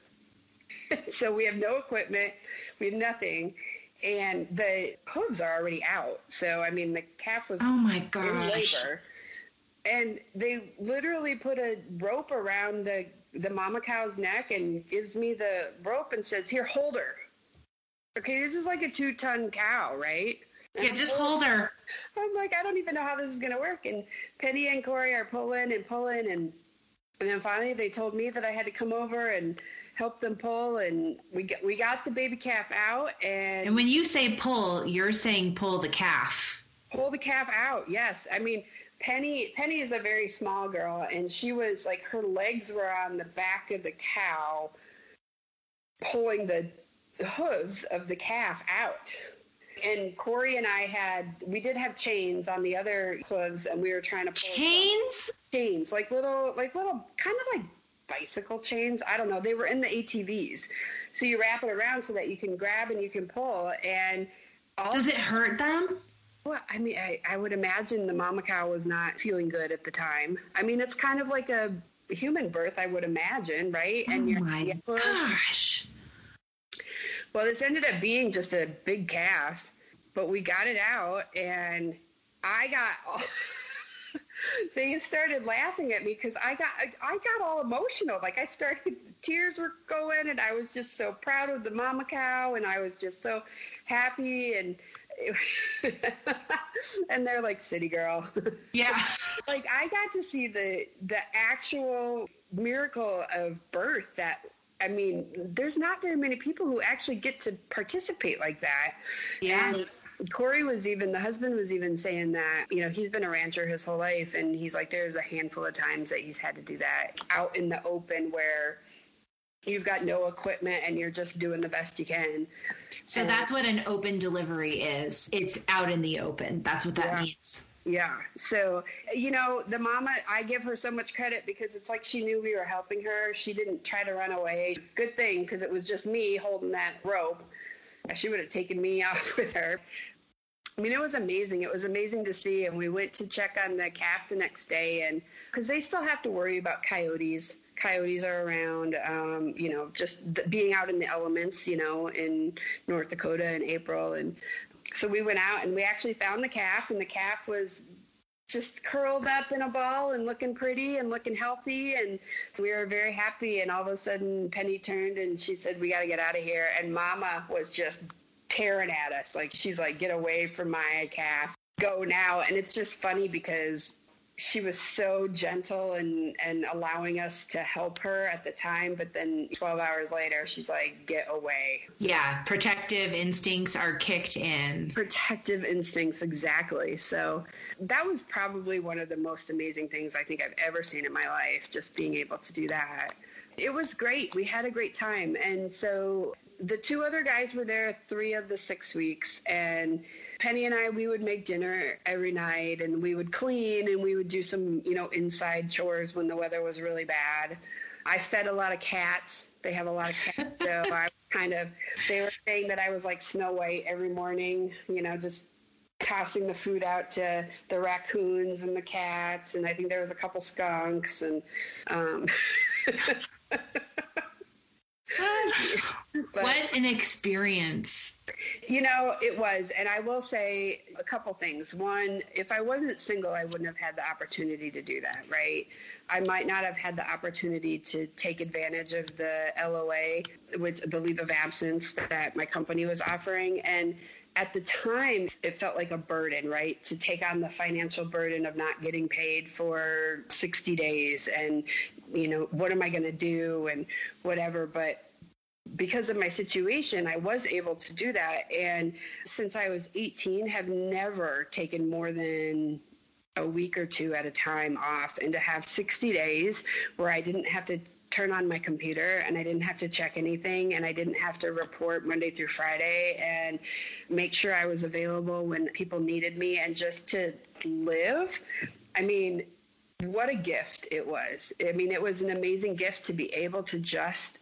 So we have no equipment. We have nothing. And the hooves are already out. So i mean the calf was oh my gosh. in labor and they literally put a rope around the the mama cow's neck and gives me the rope and says here hold her okay this is like a two ton cow right yeah just hold her I'm like, I don't even know how this is going to work. And Penny and Corey are pulling and pulling. And, and then finally they told me that I had to come over and help them pull. And we got, we got the baby calf out and, and when you say pull you're saying pull the calf pull the calf out. Yes. I mean, Penny, Penny is a very small girl and she was like, her legs were on the back of the cow pulling the hooves of the calf out. And Corey and I had, we did have chains on the other hooves, and we were trying to pull chains chains, like little, like little, kind of like bicycle chains. I don't know. They were in the ATVs, so you wrap it around so that you can grab and you can pull. And all, does it hurt them well, I mean, I, I would imagine the mama cow was not feeling good at the time. I mean, it's kind of like a human birth, I would imagine, right? oh you're- my gosh Well, this ended up being just a big calf, but we got it out, and I got. [laughs] they started laughing at me because I got I, I got all emotional. Like I started, tears were going, and I was just so proud of the mama cow, and I was just so happy, and [laughs] and they're like city girl. [laughs] yeah like I got to see the the actual miracle of birth that I mean, there's not very many people who actually get to participate like that. Yeah. And Corey was even, the husband was even saying that, you know, he's been a rancher his whole life. And he's like, there's a handful of times that he's had to do that out in the open where you've got no equipment and you're just doing the best you can. so that's what an open delivery is it's out in the open that's what that Yeah. means Yeah. So, you know, the mama, I give her so much credit because it's like she knew we were helping her. She didn't try to run away. Good thing because it was just me holding that rope. She would have taken me [laughs] off with her. I mean, it was amazing. It was amazing to see. And we went to check on the calf the next day, and because they still have to worry about coyotes. Coyotes are around, um, you know, just th- being out in the elements, you know, in North Dakota in April. And so we went out and we actually found the calf, and the calf was just curled up in a ball and looking pretty and looking healthy. And we were very happy. And all of a sudden, Penny turned and she said, We got to get out of here. And Mama was just tearing at us. Like, she's like, Get away from my calf. Go now. And it's just funny because she was so gentle and, and allowing us to help her at the time. But then 12 hours later, she's like, Get away. yeah protective instincts are kicked in protective instincts exactly so that was probably one of the most amazing things i think i've ever seen in my life just being able to do that it was great we had a great time and so the two other guys were there three of the six weeks and penny and i we would make dinner every night and we would clean and we would do some you know inside chores when the weather was really bad i fed a lot of cats they have a lot of cats [laughs] so i kind of they were saying that I was like Snow White every morning, you know, just tossing the food out to the raccoons and the cats, and I think there was a couple skunks and. Um, [laughs] but- what an experience You know, it was. And I will say a couple things. One, if I wasn't single, I wouldn't have had the opportunity to do that, right? I might not have had the opportunity to take advantage of the LOA, which the leave of absence that my company was offering. And at the time, it felt like a burden, right? To take on the financial burden of not getting paid for 60 days and, you know, what am I going to do and whatever. But because of my situation, I was able to do that. And since I was 18, have never taken more than a week or two at a time off and to have 60 days where I didn't have to turn on my computer and I didn't have to check anything and I didn't have to report Monday through Friday and make sure I was available when people needed me and just to live. I mean, what a gift it was. I mean, it was an amazing gift to be able to just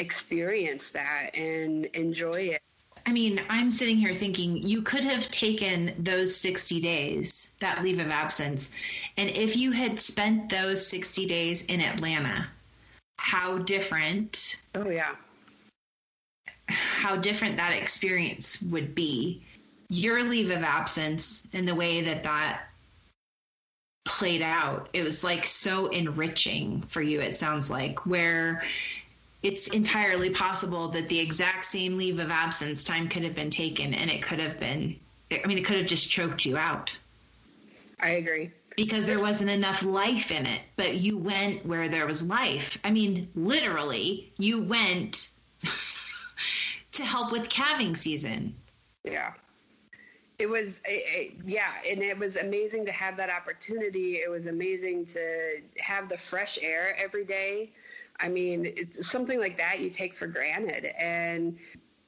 experience that and enjoy it. I mean, I'm sitting here thinking you could have taken those 60 days, that leave of absence, and if you had spent those 60 days in Atlanta, how different. Oh, yeah. How different that experience would be. Your leave of absence and the way that that played out, it was like so enriching for you, it sounds like, where it's entirely possible that the exact same leave of absence time could have been taken and it could have been, I mean, it could have just choked you out. I agree because there wasn't enough life in it. But you went where there was life. I mean, literally, you went [laughs] to help with calving season. Yeah. It was, it, it, yeah, and it was amazing to have that opportunity. It was amazing to have the fresh air every day. I mean, it's something like that you take for granted. And,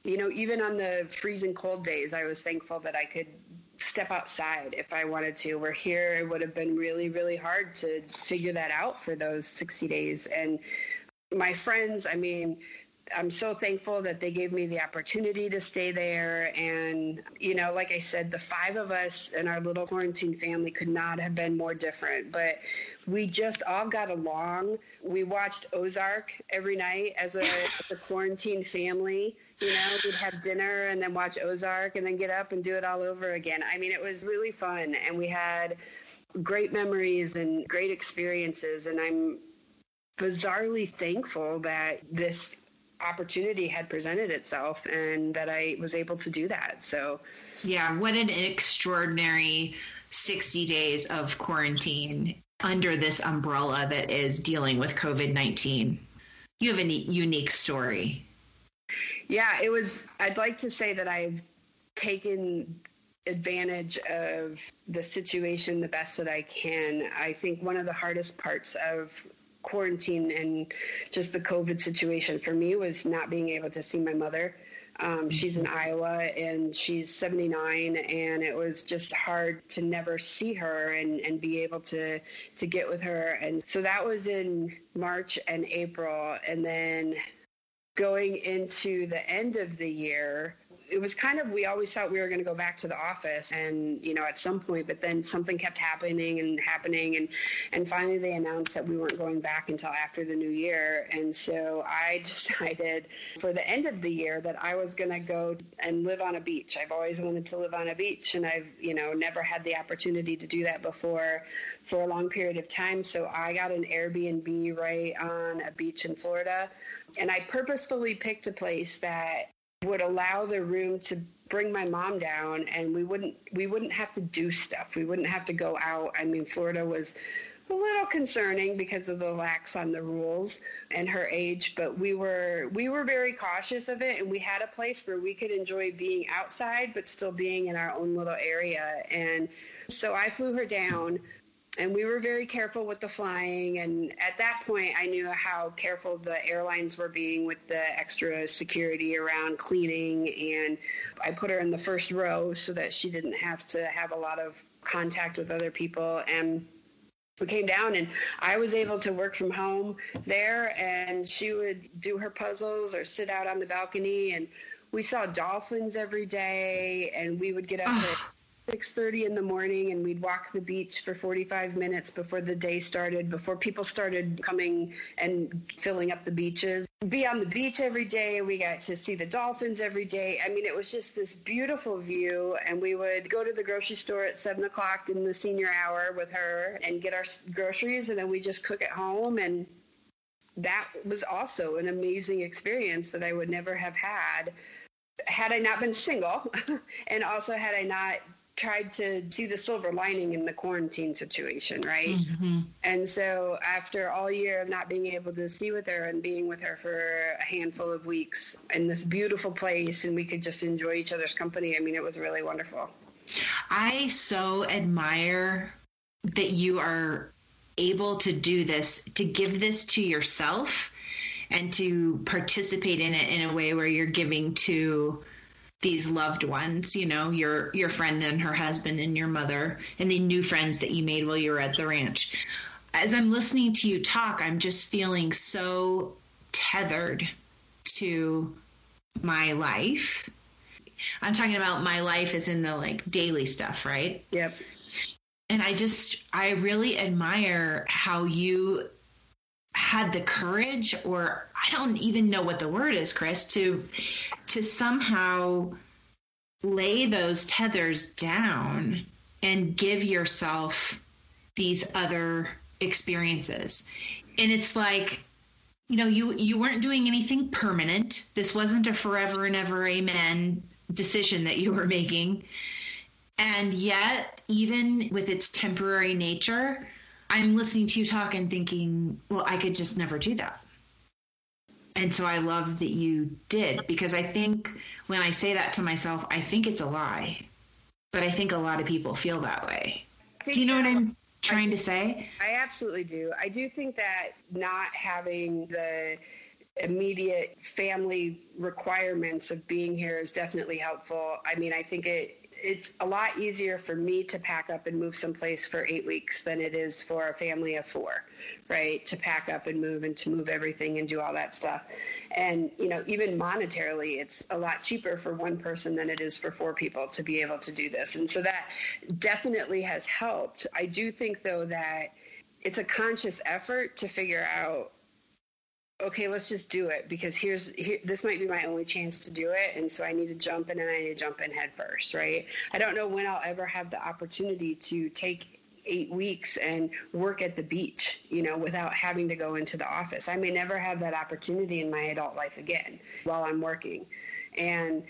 you know, even on the freezing cold days, I was thankful that I could step outside if I wanted to. We're here, it would have been really, really hard to figure that out for those 60 days. And my friends, I mean, I'm so thankful that they gave me the opportunity to stay there. And, you know, like I said, the five of us in our little quarantine family could not have been more different. But we just all got along. We watched Ozark every night as a, [laughs] as a quarantine family. You know, we'd have dinner and then watch Ozark and then get up and do it all over again. I mean, it was really fun. And we had great memories and great experiences. And I'm bizarrely thankful that this opportunity had presented itself and that I was able to do that. So, yeah, what an extraordinary 60 days of quarantine under this umbrella that is dealing with COVID 19. You have a unique story. Yeah, it was, I'd like to say that I've taken advantage of the situation the best that I can. I think one of the hardest parts of quarantine and just the COVID situation for me was not being able to see my mother. Um, she's in Iowa and she's 79, and it was just hard to never see her and, and be able to to get with her. And so that was in March and April, and then going into the end of the year, it was kind of we always thought we were going to go back to the office and you know at some point but then something kept happening and happening and and finally they announced that we weren't going back until after the new year. And so i [laughs] decided for the end of the year that i was going to go and live on a beach. I've always wanted to live on a beach and i've you know never had the opportunity to do that before for a long period of time. So i got an airbnb right on a beach in florida. And I purposefully picked a place that would allow the room to bring my mom down and we wouldn't we wouldn't have to do stuff. We wouldn't have to go out. I mean florida was a little concerning because of the lax on the rules and her age but we were we were very cautious of it and we had a place where we could enjoy being outside but still being in our own little area. And so i flew her down and we were very careful with the flying. And at that point, I knew how careful the airlines were being with the extra security around cleaning. And I put her in the first row so that she didn't have to have a lot of contact with other people. And we came down and I was able to work from home there and she would do her puzzles or sit out on the balcony and we saw dolphins every day and we would get up at 6:30 in the morning and we'd walk the beach for 45 minutes before the day started before people started coming and filling up the beaches. Be on the beach every day. We got to see the dolphins every day. I mean it was just this beautiful view and we would go to the grocery store at 7 o'clock in the senior hour with her and get our groceries and then we just cook at home and that was also an amazing experience that i would never have had had I not been single, [laughs] and also had I not tried to see the silver lining in the quarantine situation, right? Mm-hmm. And so after all year of not being able to see with her and being with her for a handful of weeks in this beautiful place and we could just enjoy each other's company, I mean, it was really wonderful. I so admire that you are able to do this, to give this to yourself and to participate in it in a way where you're giving to these loved ones, you know, your your friend and her husband and your mother and the new friends that you made while you were at the ranch. As I'm listening to you talk, I'm just feeling so tethered to my life. I'm talking about my life as in the like daily stuff, right? Yep. And I just I really admire how you had the courage or I don't even know what the word is, Chris, to to somehow lay those tethers down and give yourself these other experiences. And it's like you know, you you weren't doing anything permanent. This wasn't a forever and ever amen decision that you were making. And yet, even with its temporary nature, I'm listening to you talk and thinking, well, I could just never do that. And so I love that you did because I think when I say that to myself, I think it's a lie. But I think a lot of people feel that way. Do you know what I'm trying I, to say? I absolutely do. I do think that not having the immediate family requirements of being here is definitely helpful. I mean, I think it it's a lot easier for me to pack up and move someplace for eight weeks than it is for a family of four, right? To pack up and move and to move everything and do all that stuff. And, you know, even monetarily, it's a lot cheaper for one person than it is for four people to be able to do this. And so that definitely has helped. I do think, though, that it's a conscious effort to figure out okay, let's just do it because here's here, this might be my only chance to do it, and so I need to jump in and I need to jump in head first, right? I don't know when I'll ever have the opportunity to take eight weeks and work at the beach, you know, without having to go into the office. I may never have that opportunity in my adult life again while I'm working, and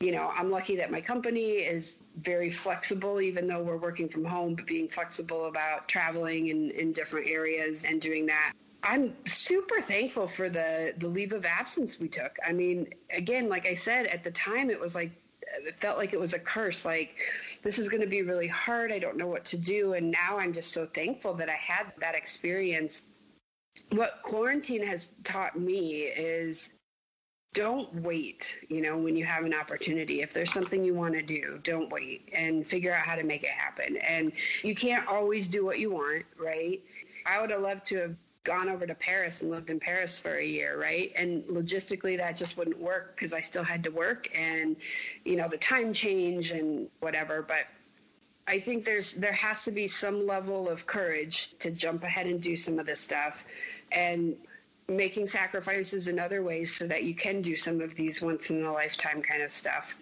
you know, I'm lucky that my company is very flexible, even though we're working from home, but being flexible about traveling in, in different areas and doing that. I'm super thankful for the the leave of absence we took. I mean, again, like I said, at the time it was like it felt like it was a curse like this is going to be really hard. I don't know what to do and now I'm just so thankful that I had that experience. What quarantine has taught me is don't wait, you know, when you have an opportunity. If there's something you want to do, don't wait and figure out how to make it happen. And you can't always do what you want, right? I would have loved to have gone over to Paris and lived in Paris for a year, right? And logistically, that just wouldn't work because I still had to work and, you know, the time change and whatever. But I think there's there has to be some level of courage to jump ahead and do some of this stuff, and making sacrifices in other ways so that you can do some of these once in a lifetime kind of stuff.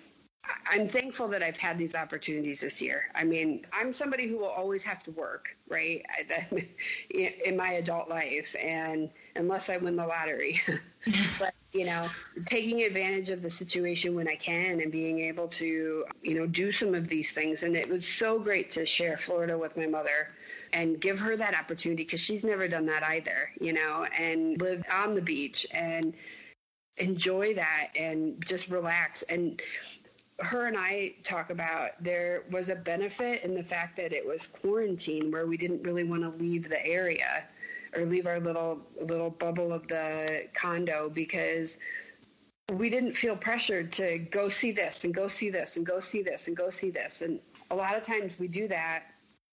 I'm thankful that I've had these opportunities this year. I mean, I'm somebody who will always have to work, right, [laughs] in my adult life, and unless I win the lottery. [laughs] but you know, taking advantage of the situation when I can and being able to, you know, do some of these things. And it was so great to share Florida with my mother and give her that opportunity because she's never done that either, you know, and live on the beach and enjoy that and just relax. And her and I talk about there was a benefit in the fact that it was quarantine where we didn't really want to leave the area or leave our little little bubble of the condo because we didn't feel pressured to go see this and go see this and go see this and go see this. And a lot of times we do that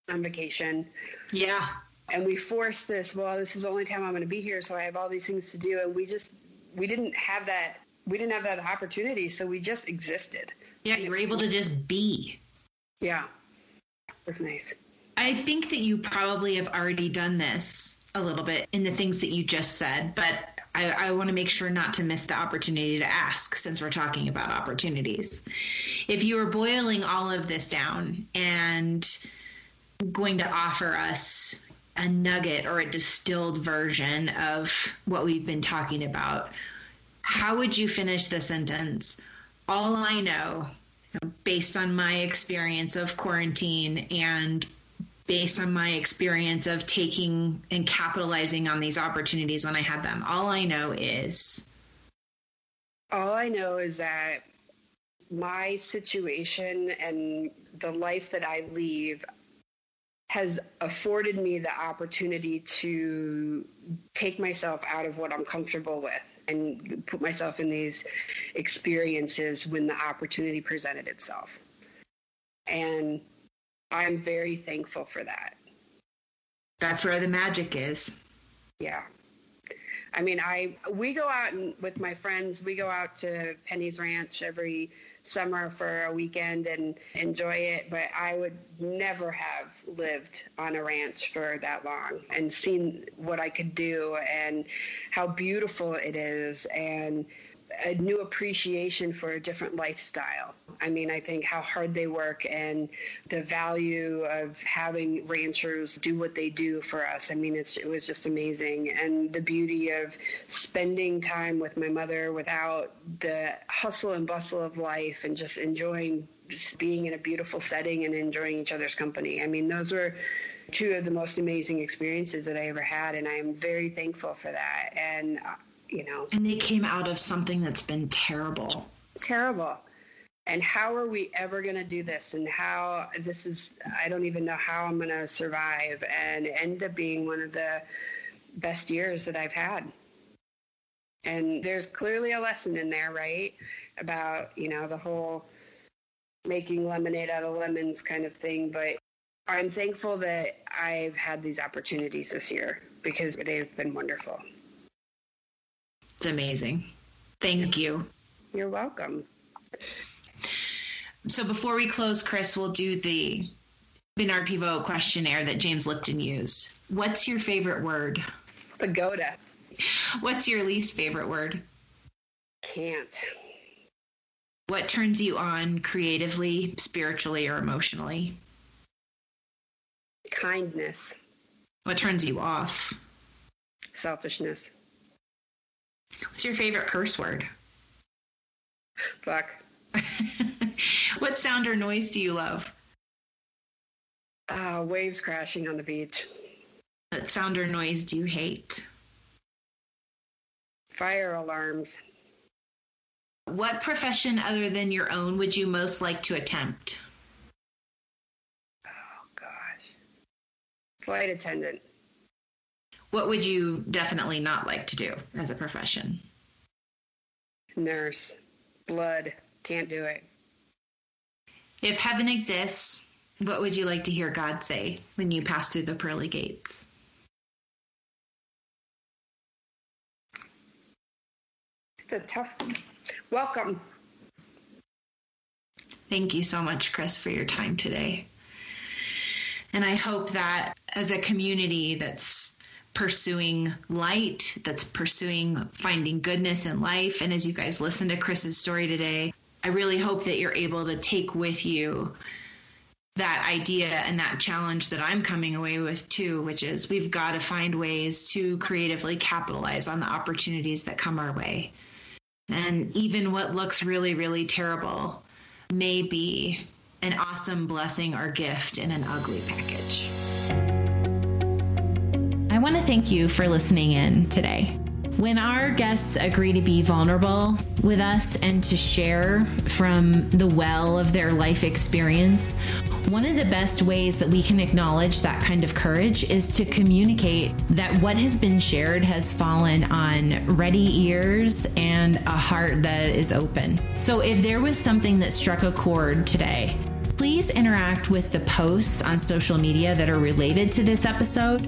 on vacation. Yeah. And we force this well this is the only time i'm going to be here so i have all these things to do. And we just we didn't have that we didn't have that opportunity so we just existed yeah, you were able to just be. Yeah. that's nice. I think that you probably have already done this a little bit in the things that you just said, but I, I want to make sure not to miss the opportunity to ask since we're talking about opportunities. If you were boiling all of this down and going to offer us a nugget or a distilled version of what we've been talking about, how would you finish the sentence? all I know, based on my experience of quarantine and based on my experience of taking and capitalizing on these opportunities when I had them, all I know is. All I know is that my situation and the life that I leave, has afforded me the opportunity to take myself out of what I'm comfortable with and put myself in these experiences when the opportunity presented itself. And I'm very thankful for that. That's where the magic is. Yeah. I mean, I we go out and with my friends, we go out to Penny's Ranch every summer for a weekend and enjoy it, but I would never have lived on a ranch for that long and seen what I could do and how beautiful it is and a new appreciation for a different lifestyle. I mean, I think how hard they work and the value of having ranchers do what they do for us. I mean, it was just amazing. And the beauty of spending time with my mother without the hustle and bustle of life and just enjoying just being in a beautiful setting and enjoying each other's company. I mean, those were two of the most amazing experiences that I ever had, and I am very thankful for that. And you know. And they came out of something that's been terrible. Terrible. And how are we ever going to do this? And how this is, I don't even know how I'm going to survive and end up being one of the best years that I've had. And there's clearly a lesson in there, right? About, you know, the whole making lemonade out of lemons kind of thing. But I'm thankful that I've had these opportunities this year because they've been wonderful. It's amazing. Thank you. You're welcome. So before we close, Chris, we'll do the Bernard Pivot questionnaire that James Lipton used. What's your favorite word? Pagoda. What's your least favorite word? Can't. What turns you on creatively, spiritually, or emotionally? Kindness. What turns you off? Selfishness. What's your favorite curse word? Fuck. [laughs] what sound or noise do you love? Uh, waves crashing on the beach. What sound or noise do you hate? Fire alarms. What profession other than your own would you most like to attempt? Oh, gosh. Flight attendant. What would you definitely not like to do as a profession? Nurse. Blood. Can't do it. If heaven exists, what would you like to hear God say when you pass through the pearly gates? It's a tough welcome. Thank you so much, Chris, for your time today. And I hope that as a community that's pursuing light, that's pursuing finding goodness in life. And as you guys listen to Chris's story today, I really hope that you're able to take with you that idea and that challenge that I'm coming away with too, which is we've got to find ways to creatively capitalize on the opportunities that come our way. And even what looks really, really terrible may be an awesome blessing or gift in an ugly package. I want to thank you for listening in today. When our guests agree to be vulnerable with us and to share from the well of their life experience, one of the best ways that we can acknowledge that kind of courage is to communicate that what has been shared has fallen on ready ears and a heart that is open. So if there was something that struck a chord today, please interact with the posts on social media that are related to this episode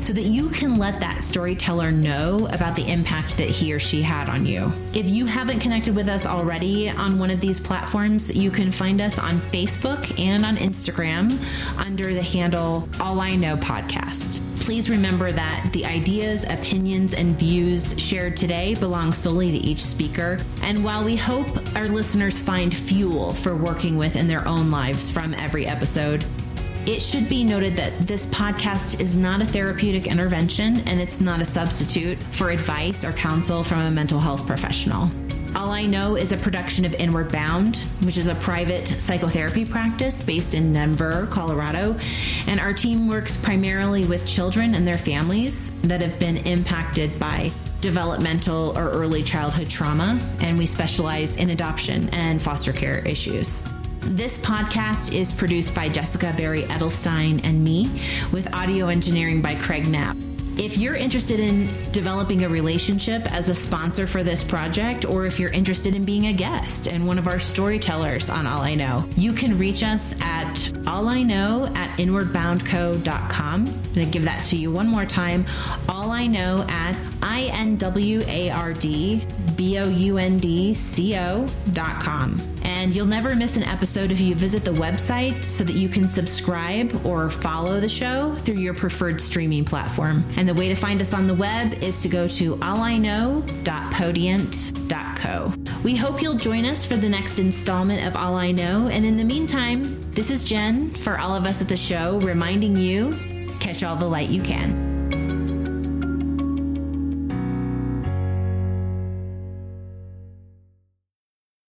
so that you can let that storyteller know about the impact that he or she had on you. If you haven't connected with us already on one of these platforms, you can find us on Facebook and on Instagram under the handle All I Know Podcast. Please remember that the ideas, opinions, and views shared today belong solely to each speaker. And while we hope our listeners find fuel for working with in their own lives from every episode, it should be noted that this podcast is not a therapeutic intervention and it's not a substitute for advice or counsel from a mental health professional. All I Know is a production of Inward Bound, which is a private psychotherapy practice based in Denver, Colorado. And our team works primarily with children and their families that have been impacted by developmental or early childhood trauma. And we specialize in adoption and foster care issues. This podcast is produced by Jessica Barry Edelstein and me, with audio engineering by Craig Knapp. If you're interested in developing a relationship as a sponsor for this project, or if you're interested in being a guest and one of our storytellers on All I Know, you can reach us at all I know at inwardboundco.com. I'm going to give that to you one more time. All I know at I N W A R D B O U N D C O dot com. And you'll never miss an episode if you visit the website so that you can subscribe or follow the show through your preferred streaming platform. And the way to find us on the web is to go to alliknow.podiant.co. We hope you'll join us for the next installment of All I Know. And in the meantime, this is Jen for all of us at the show reminding you catch all the light you can.